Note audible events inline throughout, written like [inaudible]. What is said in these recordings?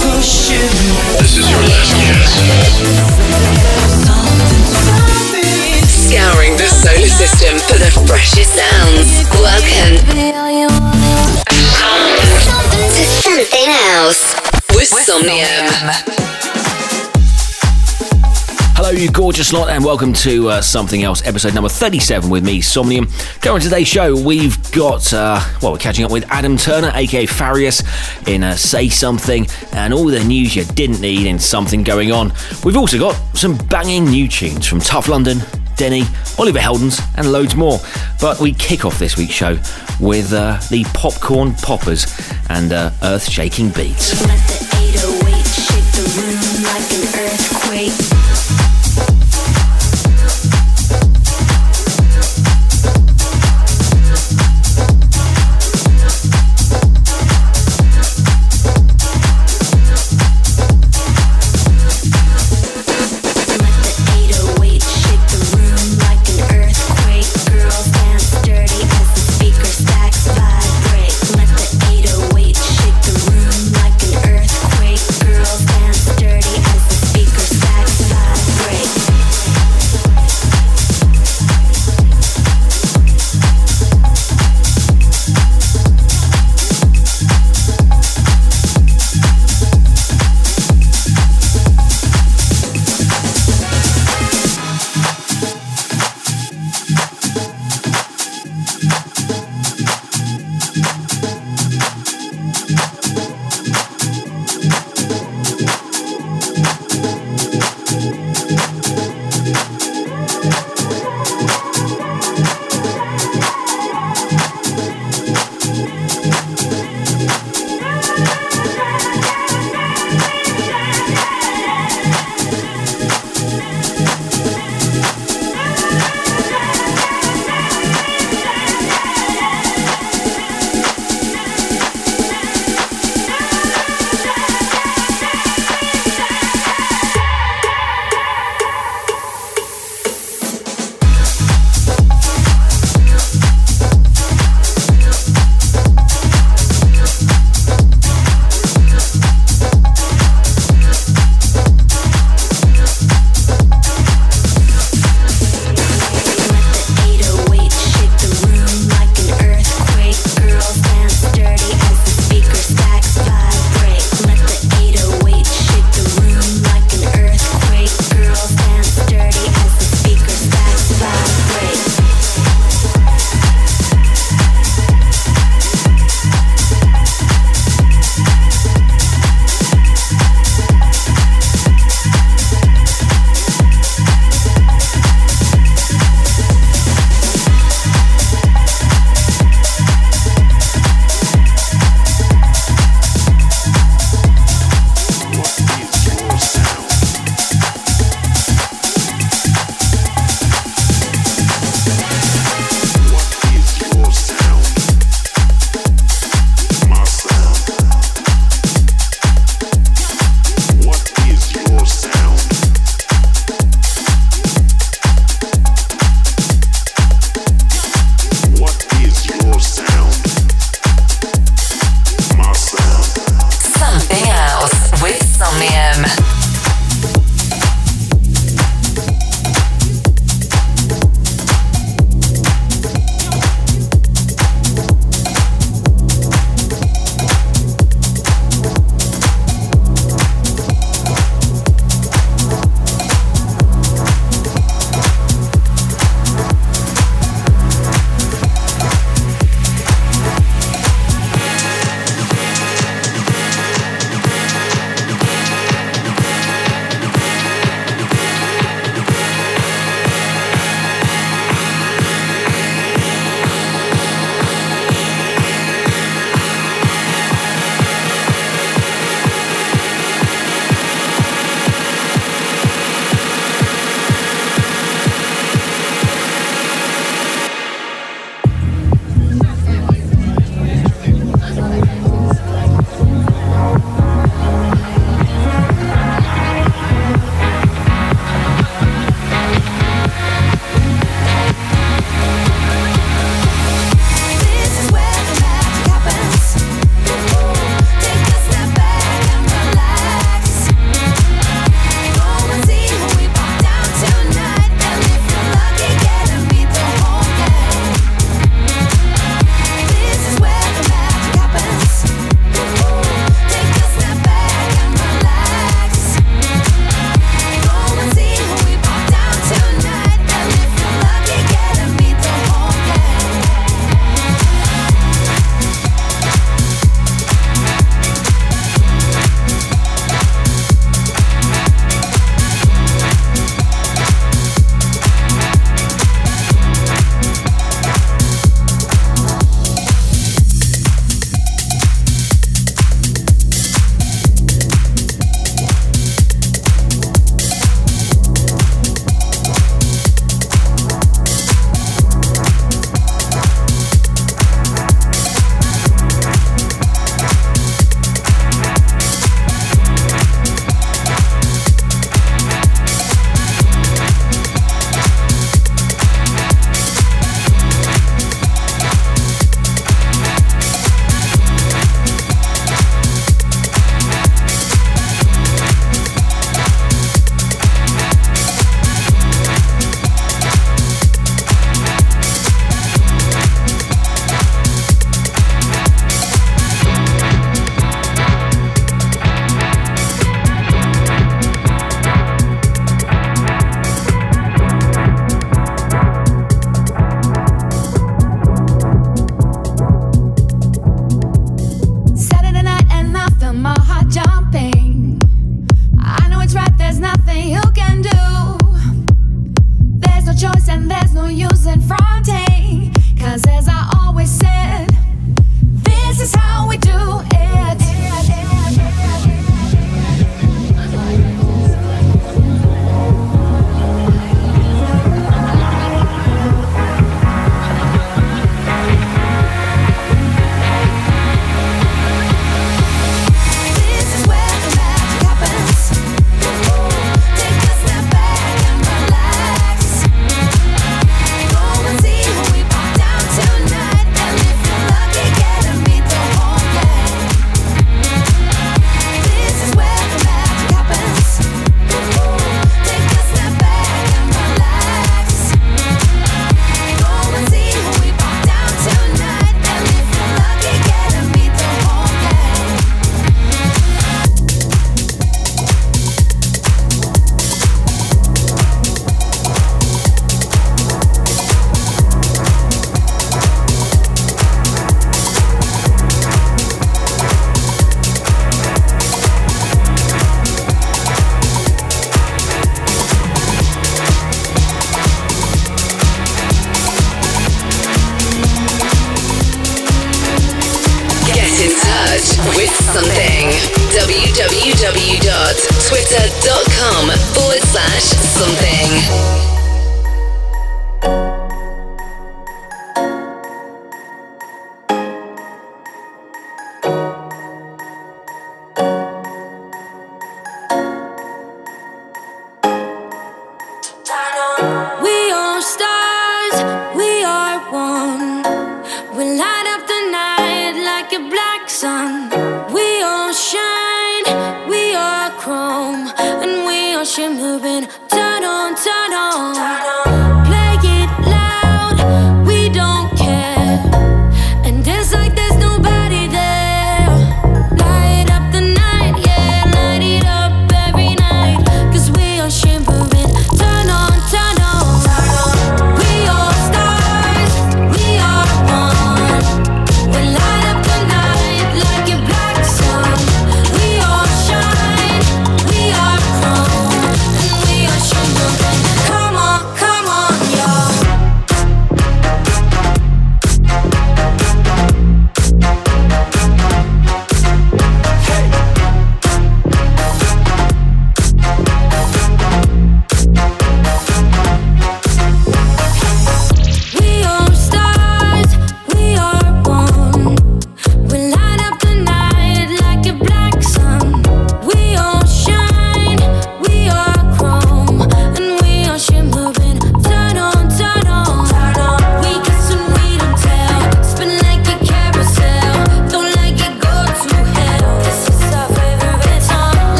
This is your last chance. Scouring the solar system for the freshest sounds. Welcome to something else with Somnium. Hello, you gorgeous lot, and welcome to uh, Something Else, episode number 37 with me, Somnium. Going today's show, we've got, uh, well, we're catching up with Adam Turner, aka Farius, in uh, Say Something, and all the news you didn't need in Something Going On. We've also got some banging new tunes from Tough London, Denny, Oliver Heldens, and loads more. But we kick off this week's show with uh, the Popcorn Poppers and uh, Earth Shaking Beats. Let the 808 shake the room like an earthquake.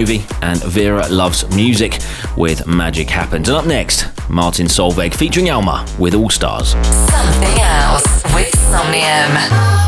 Novi and Vera Loves Music with Magic Happens. And up next, Martin Solveig featuring Alma with All Stars. Something else with Somnium.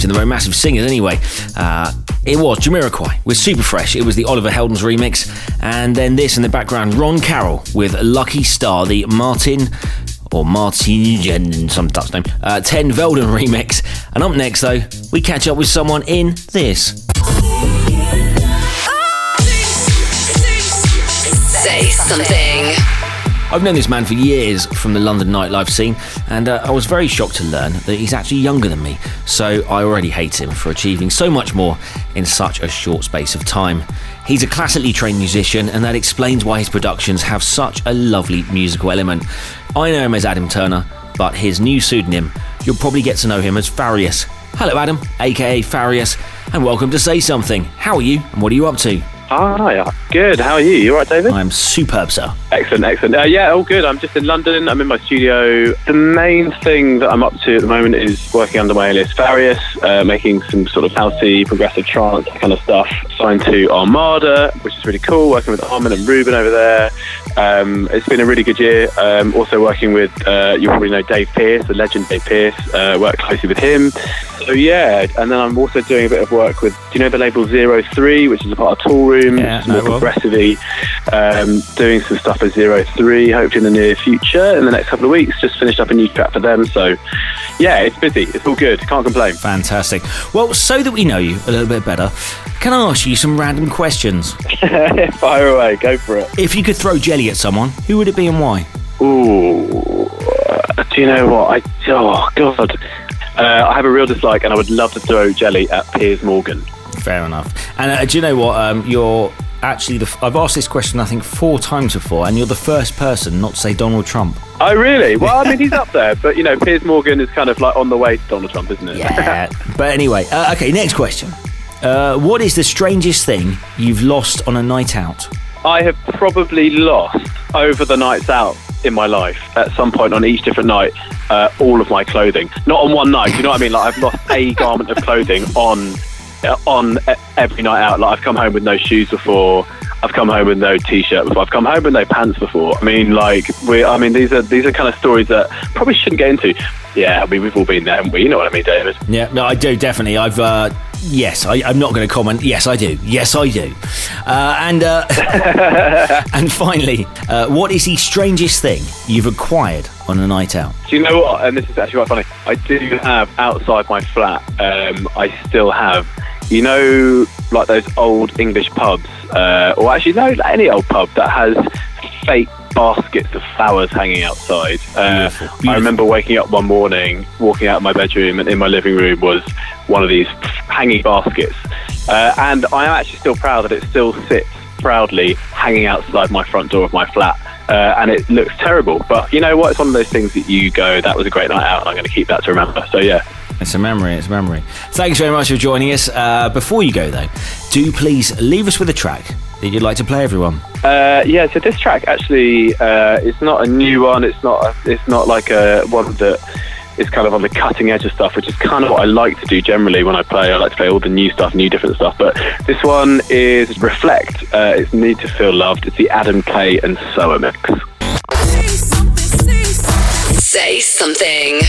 Massive names in the row, massive singers anyway. Uh, it was Jamiroquai with Super Fresh. It was the Oliver Heldens remix. And then this in the background, Ron Carroll with Lucky Star, the Martin or Martin, some Dutch name, uh, ten Velden [laughs] remix. And up next, though, we catch up with someone in this. Say something. I've known this man for years from the London nightlife scene, and uh, I was very shocked to learn that he's actually younger than me, so I already hate him for achieving so much more in such a short space of time. He's a classically trained musician, and that explains why his productions have such a lovely musical element. I know him as Adam Turner, but his new pseudonym, you'll probably get to know him as Farius. Hello, Adam, aka Farius, and welcome to Say Something. How are you, and what are you up to? Hi, good. How are you? You all right, David? I'm superb, sir. Excellent, excellent. Uh, yeah, all good. I'm just in London. I'm in my studio. The main thing that I'm up to at the moment is working under my alias Farius, uh, making some sort of healthy, progressive trance kind of stuff. Signed to Armada, which is really cool. Working with Armin and Ruben over there. Um, it's been a really good year. Um, also working with, uh, you probably know Dave Pearce, the legend Dave Pearce. Uh, work closely with him. So yeah, and then I'm also doing a bit of work with, do you know the label Zero Three, which is a part of Toolroom, Yeah, more progressively um, doing some stuff with Zero Three, hopefully in the near future, in the next couple of weeks. Just finished up a new track for them, so yeah, it's busy. It's all good. Can't complain. Fantastic. Well, so that we know you a little bit better, can I ask you some random questions? [laughs] Fire away, go for it. If you could throw jelly at someone, who would it be and why? Ooh, do you know what? I oh god, uh, I have a real dislike, and I would love to throw jelly at Piers Morgan. Fair enough. And uh, do you know what? Um, you're actually the. F- I've asked this question I think four times before, and you're the first person not to say Donald Trump. Oh really? Well, I mean, he's up [laughs] there, but you know, Piers Morgan is kind of like on the way to Donald Trump, isn't it? Yeah. [laughs] but anyway, uh, okay. Next question. Uh, what is the strangest thing you've lost on a night out? I have probably lost over the nights out in my life at some point on each different night uh, all of my clothing. Not on one night. You know what I mean? Like I've lost a garment of clothing on on e- every night out. Like I've come home with no shoes before. I've come home with no t-shirt before. I've come home with no pants before. I mean, like we. I mean, these are these are kind of stories that probably shouldn't get into. Yeah, I mean, we've all been there, haven't we? You know what I mean, David? Yeah, no, I do definitely. I've uh, yes, I, I'm not going to comment. Yes, I do. Yes, I do. Uh, and uh, [laughs] and finally, uh, what is the strangest thing you've acquired on a night out? Do you know what? And this is actually quite funny. I do have outside my flat. Um, I still have, you know, like those old English pubs, uh, or actually no, like any old pub that has fake baskets of flowers hanging outside. Uh, Beautiful, I remember waking up one morning, walking out of my bedroom, and in my living room was one of these hanging baskets. Uh, and I am actually still proud that it still sits proudly hanging outside my front door of my flat. Uh, and it looks terrible, but you know what? It's one of those things that you go, "That was a great night out," and I'm going to keep that to remember. So yeah, It's a memory. It's a memory. Thanks very much for joining us. Uh, before you go though, do please leave us with a track that you'd like to play everyone. uh, yeah. So this track actually, uh, it's not a new one. It's not. A, it's not like a one that is kind of on the cutting edge of stuff, which is kind of what I like to do generally when I play. I like to play all the new stuff, new different stuff. But this one is Reflekt. Uh, it's Need to Feel Loved. It's the Adam K and Soha mix. Say something.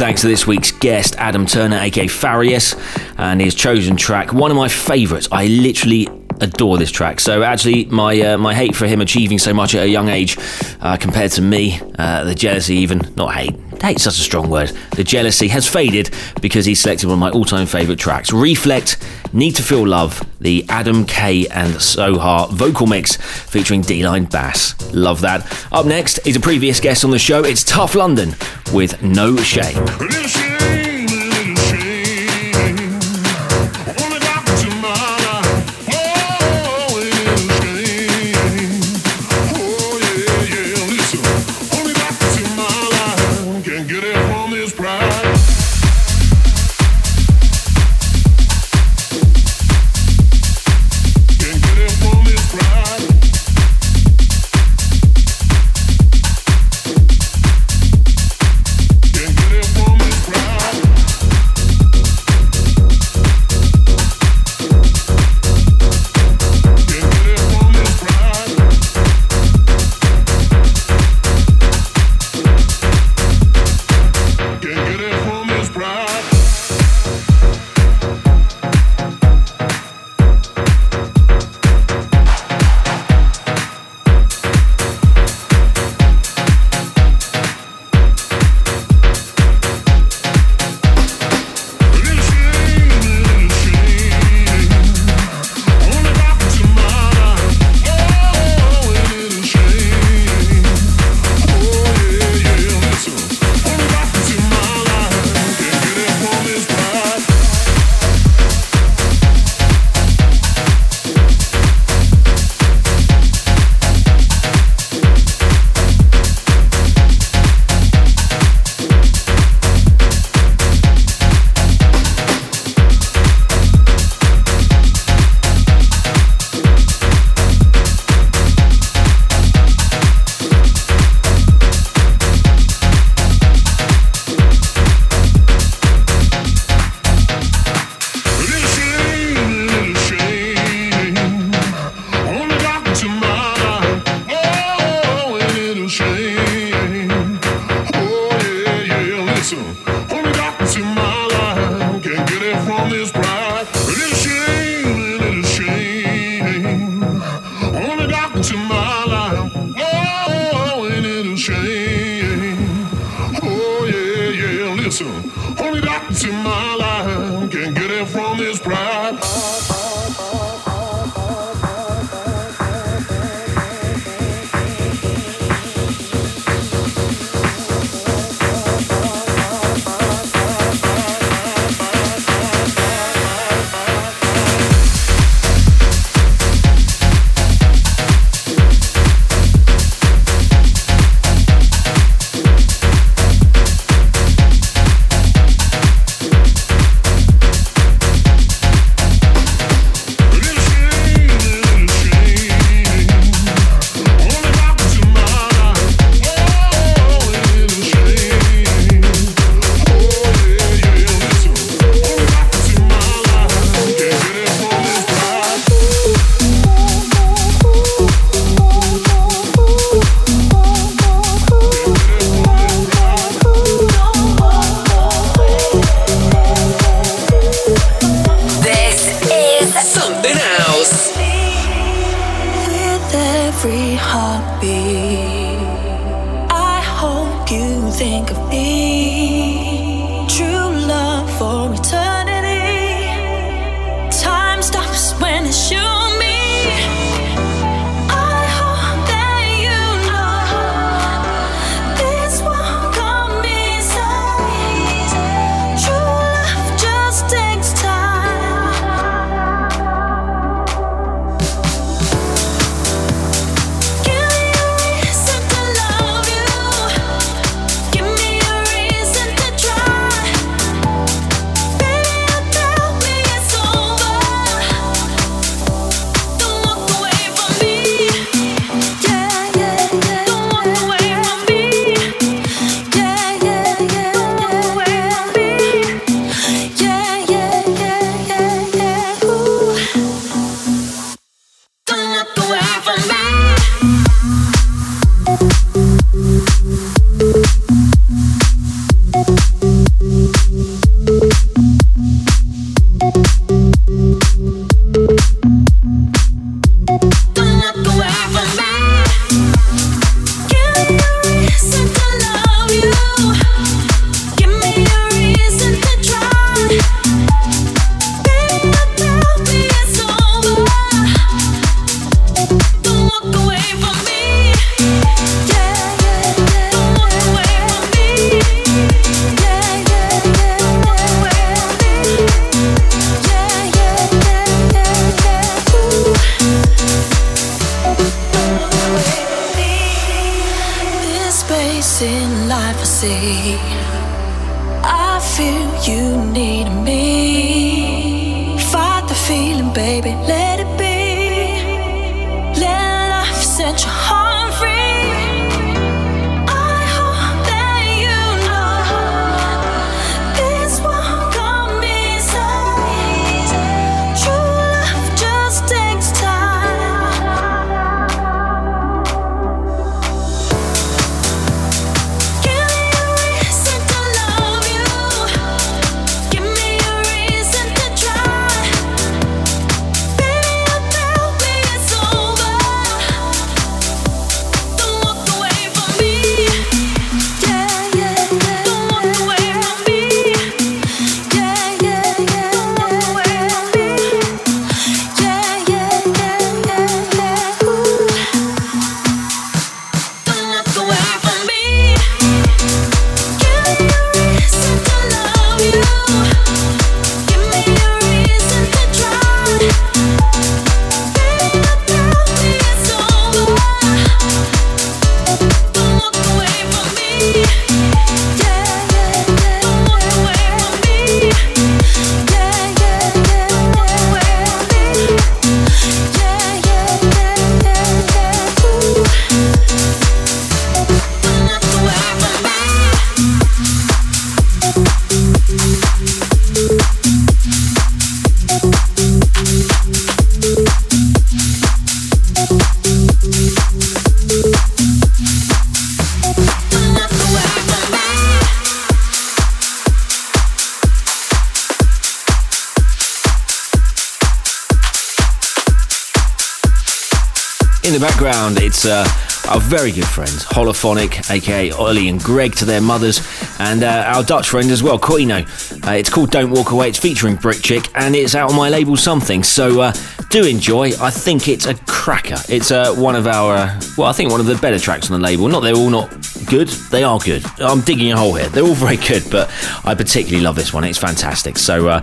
thanks to this week's guest, Adam Turner, aka Farius, and his chosen track, one of my favourites. I literally adore this track. So actually, my uh, my hate for him achieving so much at a young age, uh, compared to me, uh, the jealousy even not hate, hate's such a strong word. The jealousy has faded because he selected one of my all time favourite tracks Reflekt, Need to Feel Love, the Adam K and Soha vocal mix featuring Delline Bass. Love that. Up next is a previous guest on the show. It's Tough London with No Shame. the background, it's uh, our very good friends, Holophonic, aka Ollie and Greg to their mothers, and uh, our Dutch friend as well, Coino. Uh, it's called Don't Walk Away, it's featuring Brick Chick, and it's out on my label Something, so uh, do enjoy. I think it's a cracker. It's uh, one of our, uh, well, I think one of the better tracks on the label. Not they're all not good, they are good. I'm digging a hole here. They're all very good, but I particularly love this one. It's fantastic. So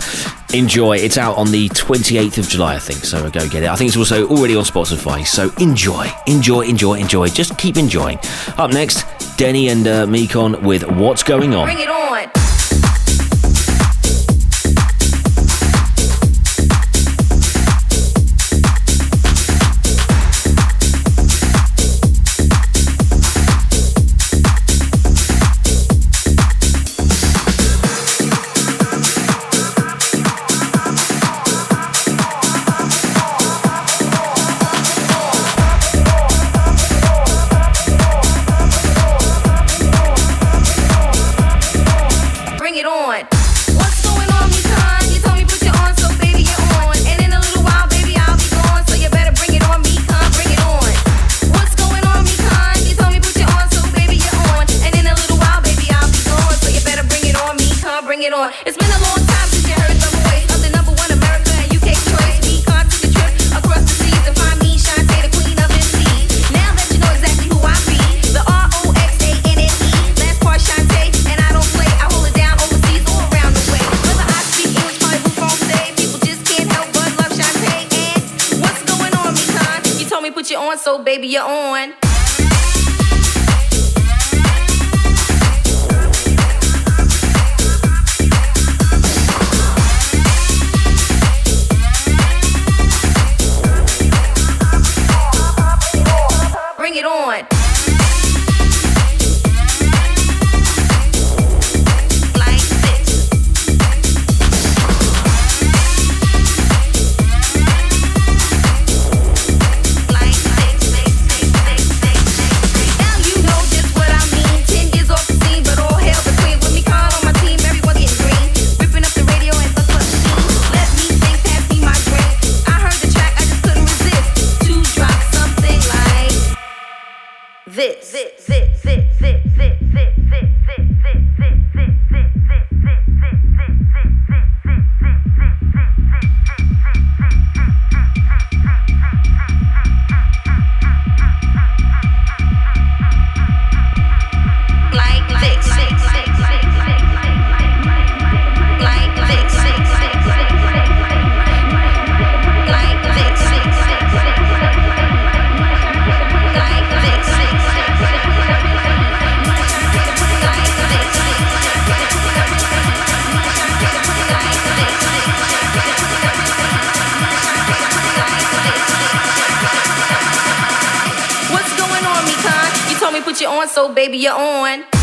Enjoy. It's out on the 28th of July, I think. So go get it. I think it's also already on Spotify. So enjoy, enjoy, enjoy, enjoy. Just keep enjoying. Up next, Denny and uh, Mekon with What's Going On. Bring it on. baby, you're on. told me put you on, so baby, you're on.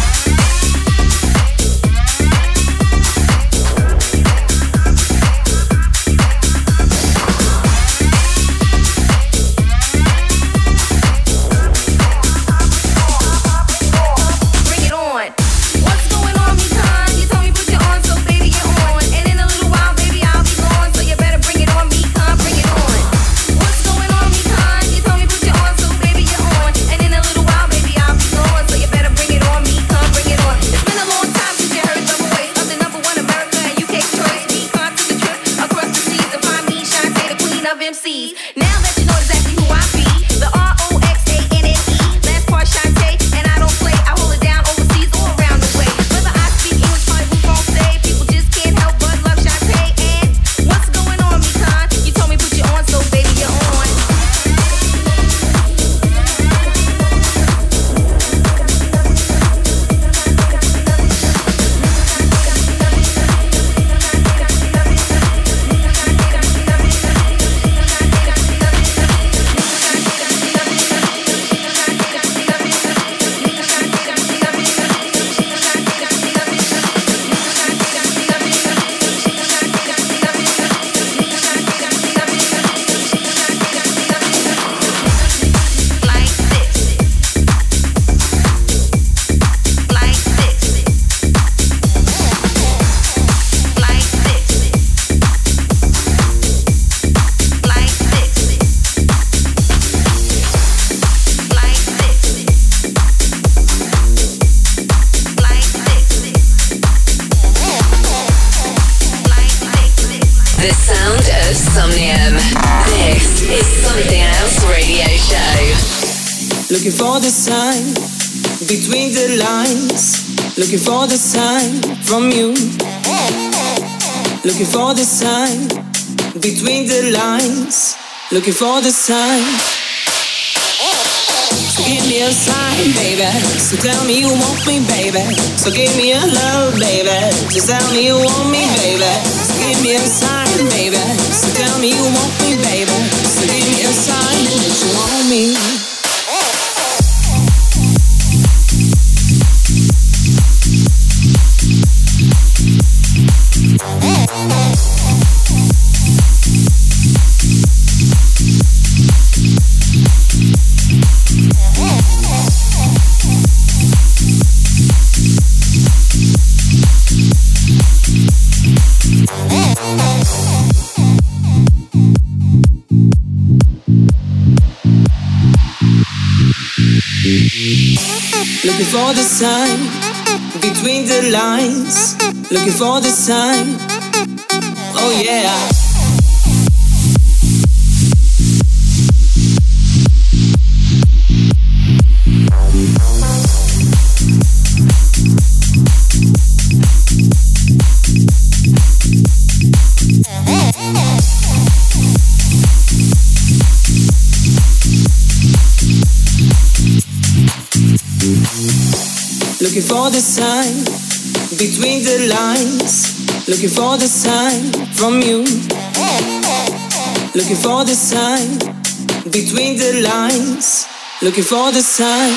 The sound of. This is Something Else Radio Show. Looking for the sign between the lines. Looking for the sign from you. Looking for the sign between the lines. Looking for the sign. So give me a sign, baby. So tell me you want me, baby. So give me a love, baby. Just tell me you want me, baby. Give me a sign, baby. So tell me you want me, baby. So give me a sign that you want me. Looking for the sign between the lines. Looking for the sign. Oh yeah. Looking for the sign between the lines. Looking for the sign from you. Looking for the sign between the lines. Looking for the sign.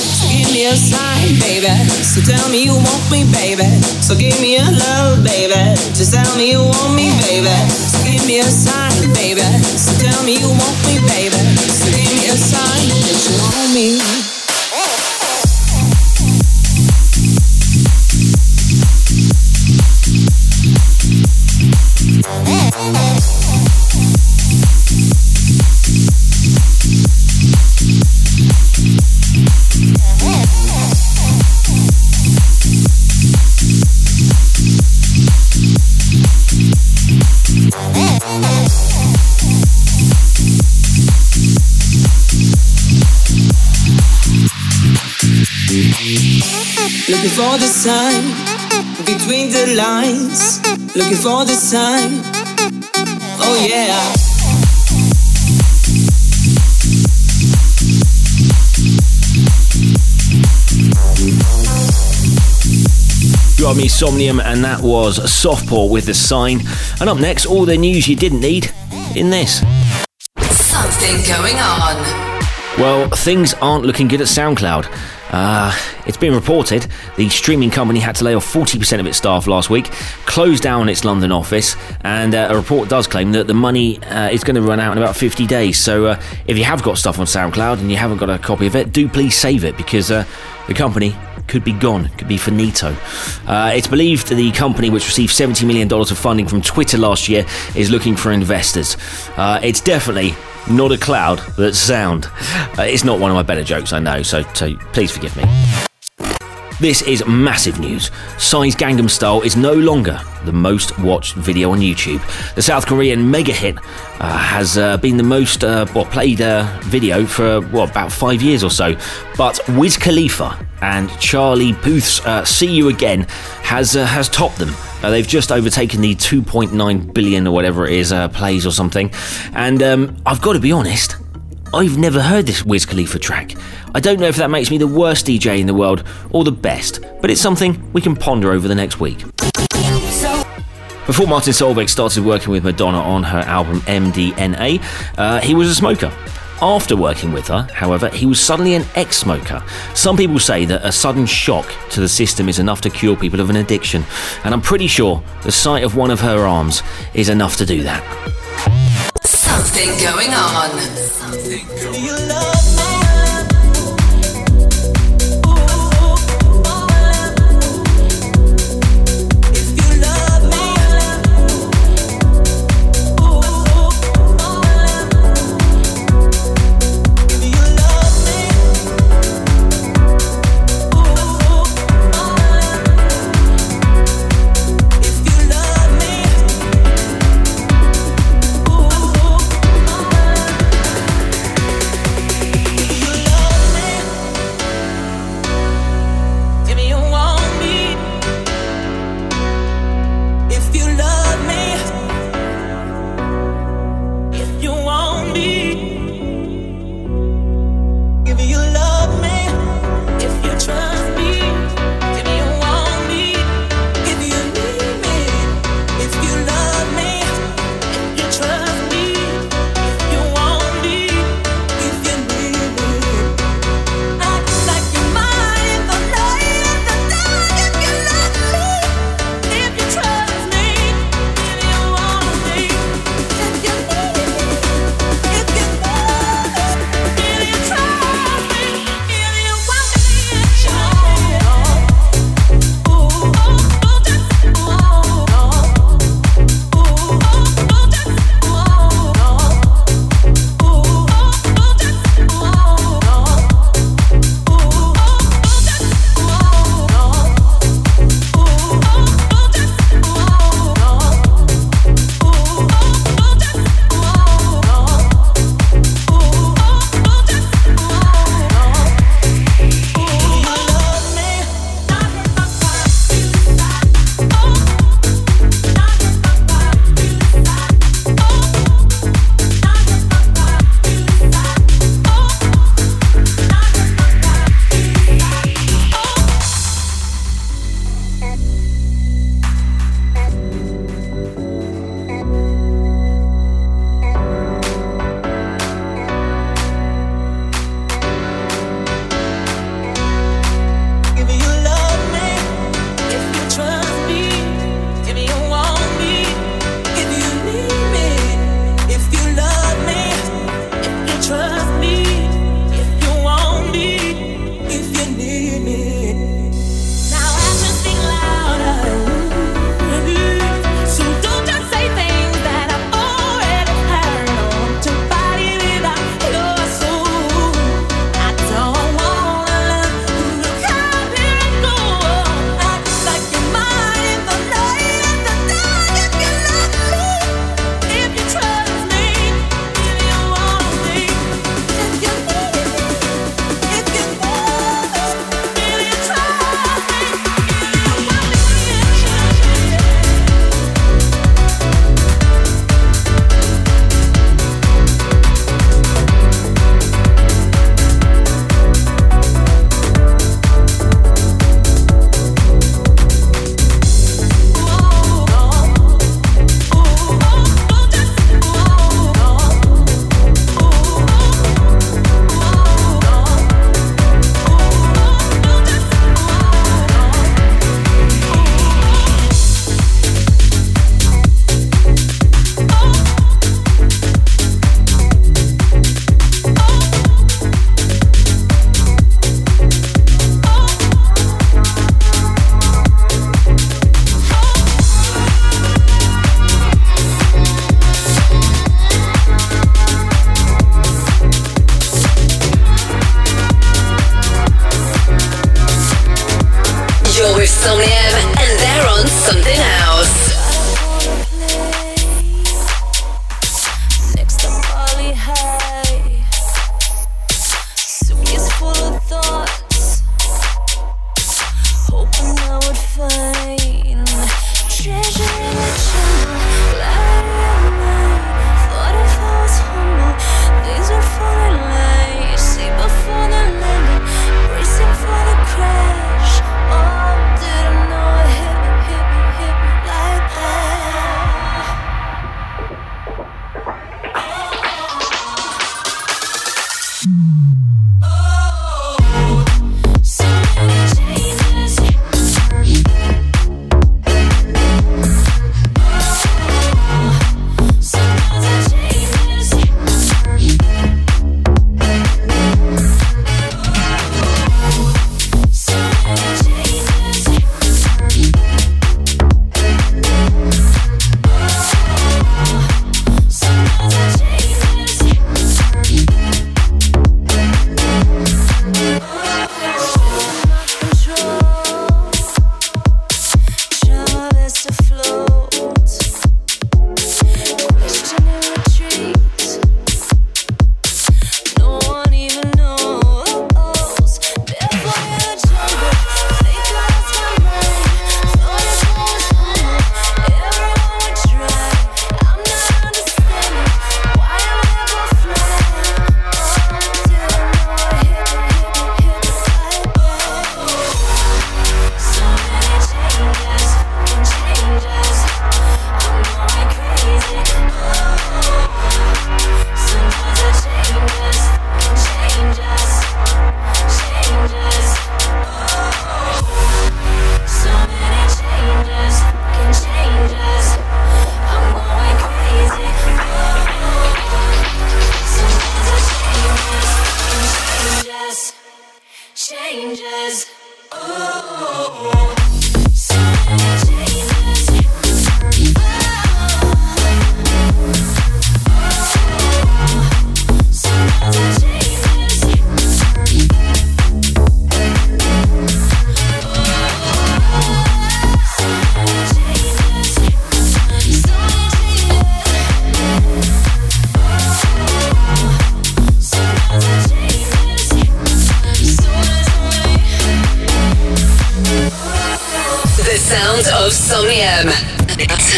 So give me a sign, baby. So tell me you want me, baby. So give me a love, baby. Just tell me you want me, baby. So give me a sign, baby. So tell me you want me, baby. So give me a sign that you want me. For the sign between the lines. Looking for the sign. Oh yeah. You are me, Somnium, and that was Softpaw with the sign. And up next, all the news you didn't need in this. Something going on. Well, things aren't looking good at SoundCloud. Uh, it's been reported the streaming company had to lay off 40% of its staff last week, close down its London office, and uh, a report does claim that the money uh, is going to run out in about 50 days. So uh, if you have got stuff on SoundCloud and you haven't got a copy of it, do please save it because uh, the company could be gone, could be finito. Uh, it's believed the company, which received $70 million of funding from Twitter last year, is looking for investors. Uh, it's definitely not a cloud that's sound. Uh, it's not one of my better jokes, I know, so, so please forgive me. This is massive news. Psy's Gangnam Style is no longer the most watched video on YouTube. The South Korean mega hit uh, has uh, been the most uh, well, played uh, video for what about five years or so. But Wiz Khalifa and Charlie Puth's uh, "See You Again" has uh, has topped them. They've just overtaken the 2.9 billion or whatever it is plays or something. And um, I've got to be honest, I've never heard this Wiz Khalifa track. I don't know if that makes me the worst DJ in the world or the best, but it's something we can ponder over the next week. Before Martin Solveig started working with Madonna on her album MDNA, uh, he was a smoker. After working with her, however, he was suddenly an ex smoker. Some people say that a sudden shock to the system is enough to cure people of an addiction, and I'm pretty sure the sight of one of her arms is enough to do that. Something going on. If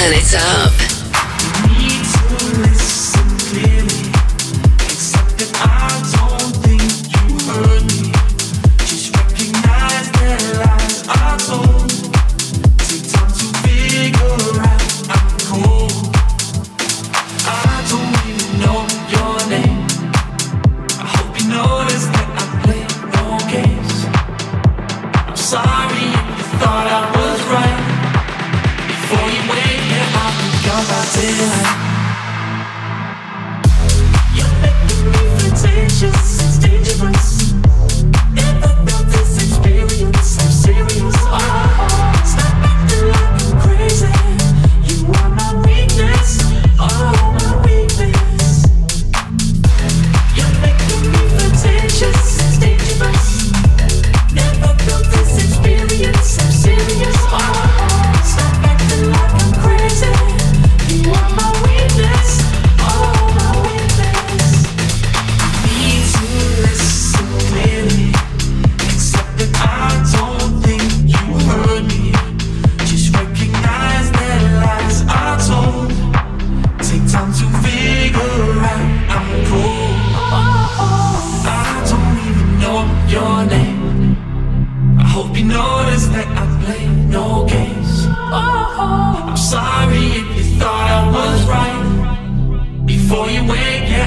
Turn it up.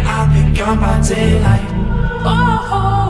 I'll be gone by daylight. Oh, oh.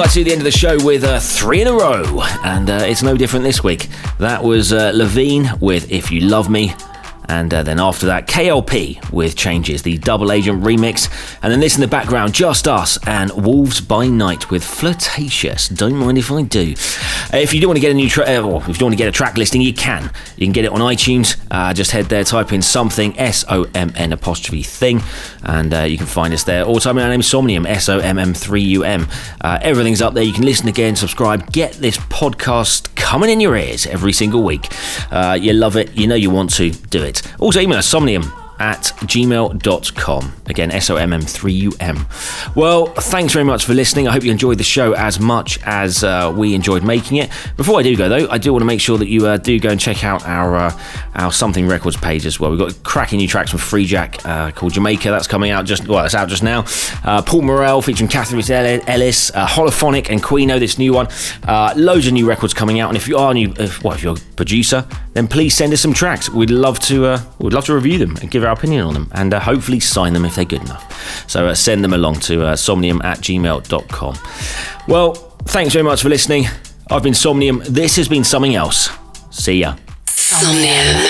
Like to the end of the show with uh, three in a row, and uh, it's no different this week. That was uh, Levine with If You Love Me, and uh, then after that, KLP with Changes, the Double Agent remix, and then this in the background, Just Us and Wolves by Night with Flirtatious. Don't mind if I do. Uh, if you do want to get a new track, or if you do want to get a track listing, you can. You can get it on iTunes. Uh, just head there, type in something S O M N apostrophe thing, and uh, you can find us there. Also, my name is Somnium S O M M 3 U M. Uh, everything's up there. You can listen again, subscribe, get this podcast coming in your ears every single week. Uh, you love it. You know you want to do it. Also, email us somnium at gmail.com. Again, S O M M 3 U M. Well, thanks very much for listening. I hope you enjoyed the show as much as uh, we enjoyed making it. Before I do go, though, I do want to make sure that you uh, do go and check out our uh, our Something Records page as well. We've got cracking new tracks from Free Jack uh, called Jamaica. That's coming out just, well, it's out just now. Uh, Paul Morrell featuring Catherine Ellis, uh, Holophonic and Queeno, this new one. Loads of new records coming out. And if you are new, if, well, if you're a producer, then please send us some tracks. We'd love to, uh, we'd love to review them and give our opinion on them and uh, hopefully sign them if they're good enough. So uh, send them along to uh, somnium at gmail.com. Well, thanks very much for listening. I've been Somnium. This has been something else. See ya. Somnium.